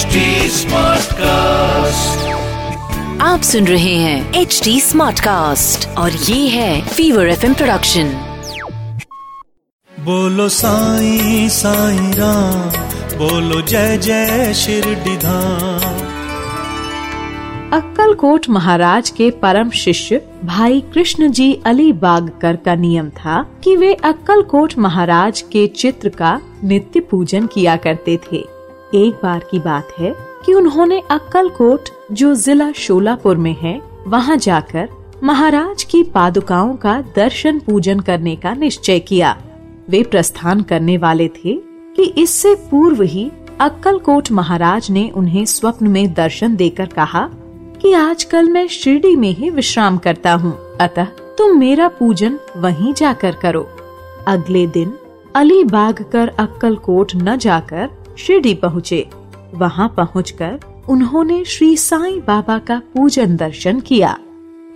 HD Smartcast. आप सुन रहे हैं एच डी स्मार्ट कास्ट और ये है फीवर एफ़ प्रोडक्शन बोलो साई साई राम बोलो जय जय शिरडीधाम अक्कलकोट महाराज के परम शिष्य भाई कृष्ण जी अली बागकर का नियम था कि वे अक्कलकोट महाराज के चित्र का नित्य पूजन किया करते थे। एक बार की बात है कि उन्होंने अक्कलकोट, जो जिला शोलापुर में है, वहाँ जाकर महाराज की पादुकाओं का दर्शन पूजन करने का निश्चय किया। वे प्रस्थान करने वाले थे कि इससे पूर्व ही अक्कलकोट महाराज ने उन्हें स्वप्न में दर्शन देकर कहा कि आजकल मैं शिरडी में ही विश्राम करता हूँ। अतः तुम मेरा पूजन वहीं जाकर करो। अगले दिन अली बाग कर अक्कलकोट न जाकर शिरडी पहुँचे। वहाँ पहुँचकर उन्होंने श्री साईं बाबा का पूजन दर्शन किया।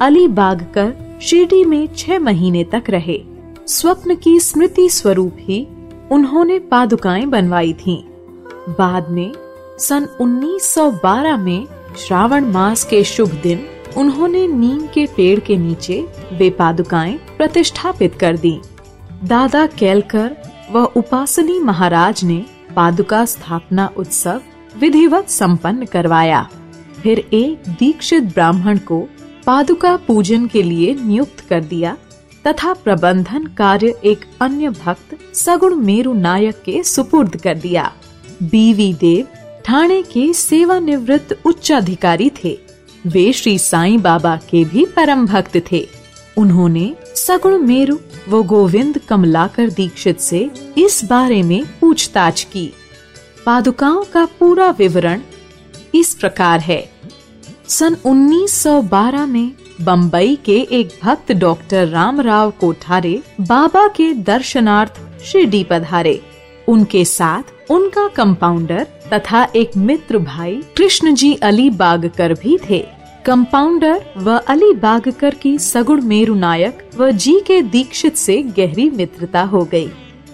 अली बाग कर शिरडी में छह महीने तक रहे। स्वप्न की स्मृति स्वरूप ही उन्होंने पादुकाएँ बनवाई थीं। बाद में सन 1912 में श्रावण मास के शुभ दिन उन्होंने नीम के पेड़ के नीचे वे पादुकाएँ प्रतिष्ठापित कर दी। दादा केलकर व उपासनी महाराज ने पादुका स्थापना उत्सव विधिवत संपन्न करवाया। फिर एक दीक्षित ब्राह्मण को पादुका पूजन के लिए नियुक्त कर दिया, तथा प्रबंधन कार्य एक अन्य भक्त सगुण मेरु नायक के सुपुर्द कर दिया। बीवी देव ठाणे के सेवानिवृत्त उच्चाधिकारी थे। वे श्री साईं बाबा के भी परम भक्त थे। उन्होंने सगुण मेरु वो गोविंद कमलाकर दीक्षित से इस बारे में पूछताछ की। पादुकाओं का पूरा विवरण इस प्रकार है। सन 1912 में बम्बई के एक भक्त डॉक्टर रामराव कोठारे बाबा के दर्शनार्थ शिरडी पधारे। उनके साथ उनका कंपाउंडर तथा एक मित्र भाई कृष्ण जी अली बागकर भी थे। कंपाउंडर व अली बागकर की सगुण मेरु नायक व जी के दीक्षित से गहरी मित्रता हो गई।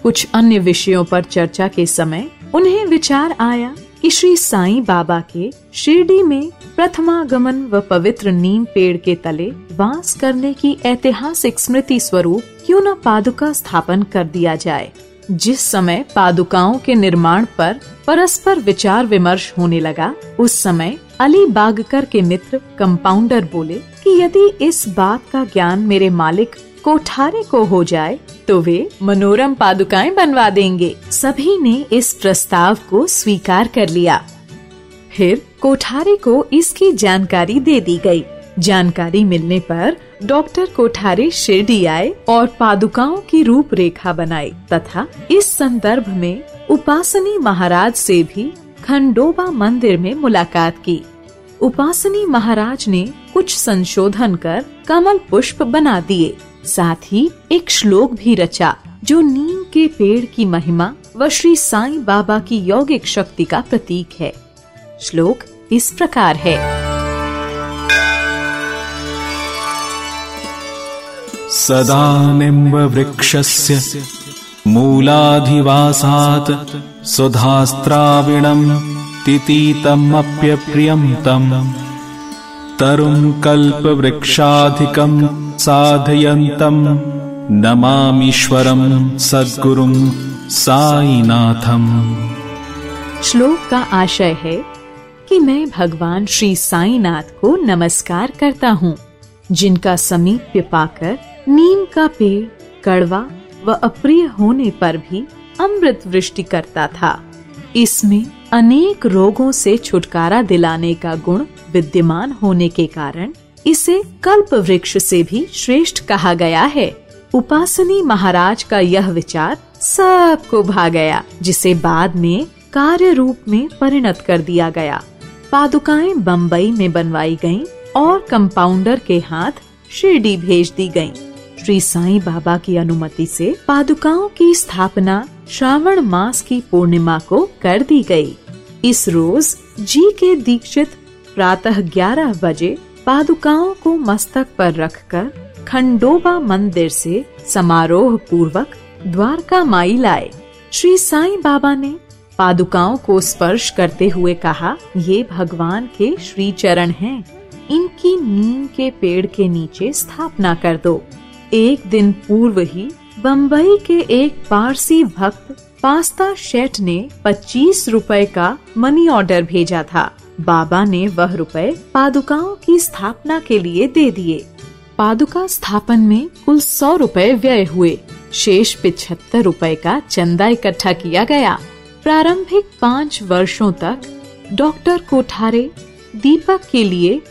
कुछ अन्य विषयों पर चर्चा के समय उन्हें विचार आया कि श्री साईं बाबा के शिरडी में प्रथमागमन व पवित्र नीम पेड़ के तले वास करने की ऐतिहासिक स्मृति स्वरूप क्यों न पादुका स्थापन कर दिया जाए जिस समय पादुकाओं के निर्माण पर परस्पर विचार विमर्श होने लगा, उस समय अली बागकर के मित्र कंपाउंडर बोले कि यदि इस बात का ज्ञान मेरे मालिक कोठारे को हो जाए तो वे मनोरम पादुकाएँ बनवा देंगे सभी ने इस प्रस्ताव को स्वीकार कर लिया फिर कोठारे को इसकी जानकारी दे दी गई। जानकारी मिलने पर डॉक्टर कोठारे शिरडी आए और पादुकाओं की रूपरेखा बनाई तथा इस संदर्भ में उपासनी महाराज से भी खंडोबा मंदिर में मुलाकात की। उपासनी महाराज ने कुछ संशोधन कर कमल पुष्प बना दिए। साथ ही एक श्लोक भी रचा, जो नीम के पेड़ की महिमा व श्री साईं बाबा की यौगिक शक्ति का प्रतीक है। श्लोक इस प्रकार है। सदा निम्बवृक्षस्य मूलाधिवासात् सुधास्त्राविणम् तितीतमप्यप्रियं तम्। तरुं कल्पवृक्षाधिकं साधयन्तं नमामीश्वरं सद्गुरुं साईनाथम। श्लोक का आशय है कि मैं भगवान श्री साईनाथ को नमस्कार करता हूँ, जिनका समीप्य पाकर नीम का पेड़, कड़वा व अप्रिय होने पर भी अमृत वृष्टि करता था। इसमें अनेक रोगों से छुटकारा दिलाने का गुण विद्यमान होने के कारण इसे कल्प वृक्ष से भी श्रेष्ठ कहा गया है। उपासनी महाराज का यह विचार सबको भा गया, जिसे बाद में कार्य रूप में परिणत कर दिया गया। पादुकाएँ बम्बई में बनवाई गईं और कंपाउंडर के हाथ शिरडी भेज दी गईं। श्री साईं बाबा की अनुमति से पादुकाओं की स्थापना श्रावण मास की पूर्णिमा को कर दी गई। इस रोज जी के दीक्षित प्रातः 11 बजे पादुकाओं को मस्तक पर रखकर खंडोबा मंदिर से समारोह पूर्वक द्वारका माई लाए श्री साईं बाबा ने पादुकाओं को स्पर्श करते हुए कहा, ये भगवान के श्री चरण हैं। इनकी नीम के पेड़ के नीचे स्थापना कर दो एक दिन पूर्व ही बम्बई के एक पारसी भक्त पास्ता शेठ ने 25 रुपए का मनी ऑर्डर भेजा था। बाबा ने वह रुपए पादुकाओं की स्थापना के लिए दे दिए। पादुका स्थापन में कुल सौ रुपए व्यय हुए। शेष पिछहत्तर रुपए का चंदा इकट्ठा किया गया। प्रारंभिक पाँच वर्षों तक डॉक्टर कोठारे दीपक के लिए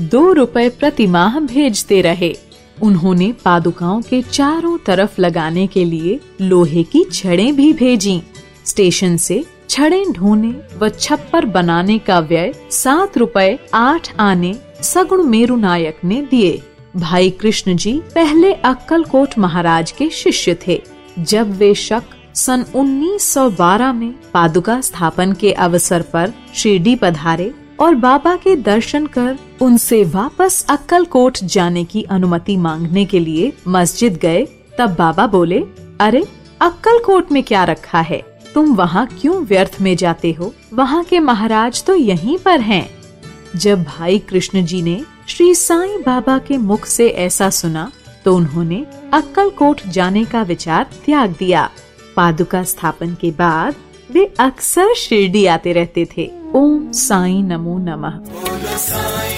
दो रुपए प्रति माह भेजते रहे। उन्होंने पादुकाओं के चारों तरफ़ लगाने के लिए लोहे की छड़ें भी भेजी। स्टेशन से छड़ें ढोने व छप्पर बनाने का व्यय सात रुपए आठ आने सगुण मेरु नायक ने दिए। भाई कृष्ण जी पहले अक्कलकोट महाराज के शिष्य थे। जब वे शक सन 1912 में पादुका स्थापन के अवसर पर शिरडी पधारे और बाबा के दर्शन कर उनसे वापस अक्कलकोट जाने की अनुमति मांगने के लिए मस्जिद गए, तब बाबा बोले, अरे, अक्कलकोट में क्या रखा है? तुम वहाँ क्यों व्यर्थ में जाते हो? वहाँ के महाराज तो यहीं पर हैं। जब भाई कृष्ण जी ने श्री साईं बाबा के मुख से ऐसा सुना तो उन्होंने अक्कलकोट जाने का विचार त्याग दिया। पादुका स्थापन के बाद वे अक्सर शिरडी आते रहते थे। ओम साई नमो नमः।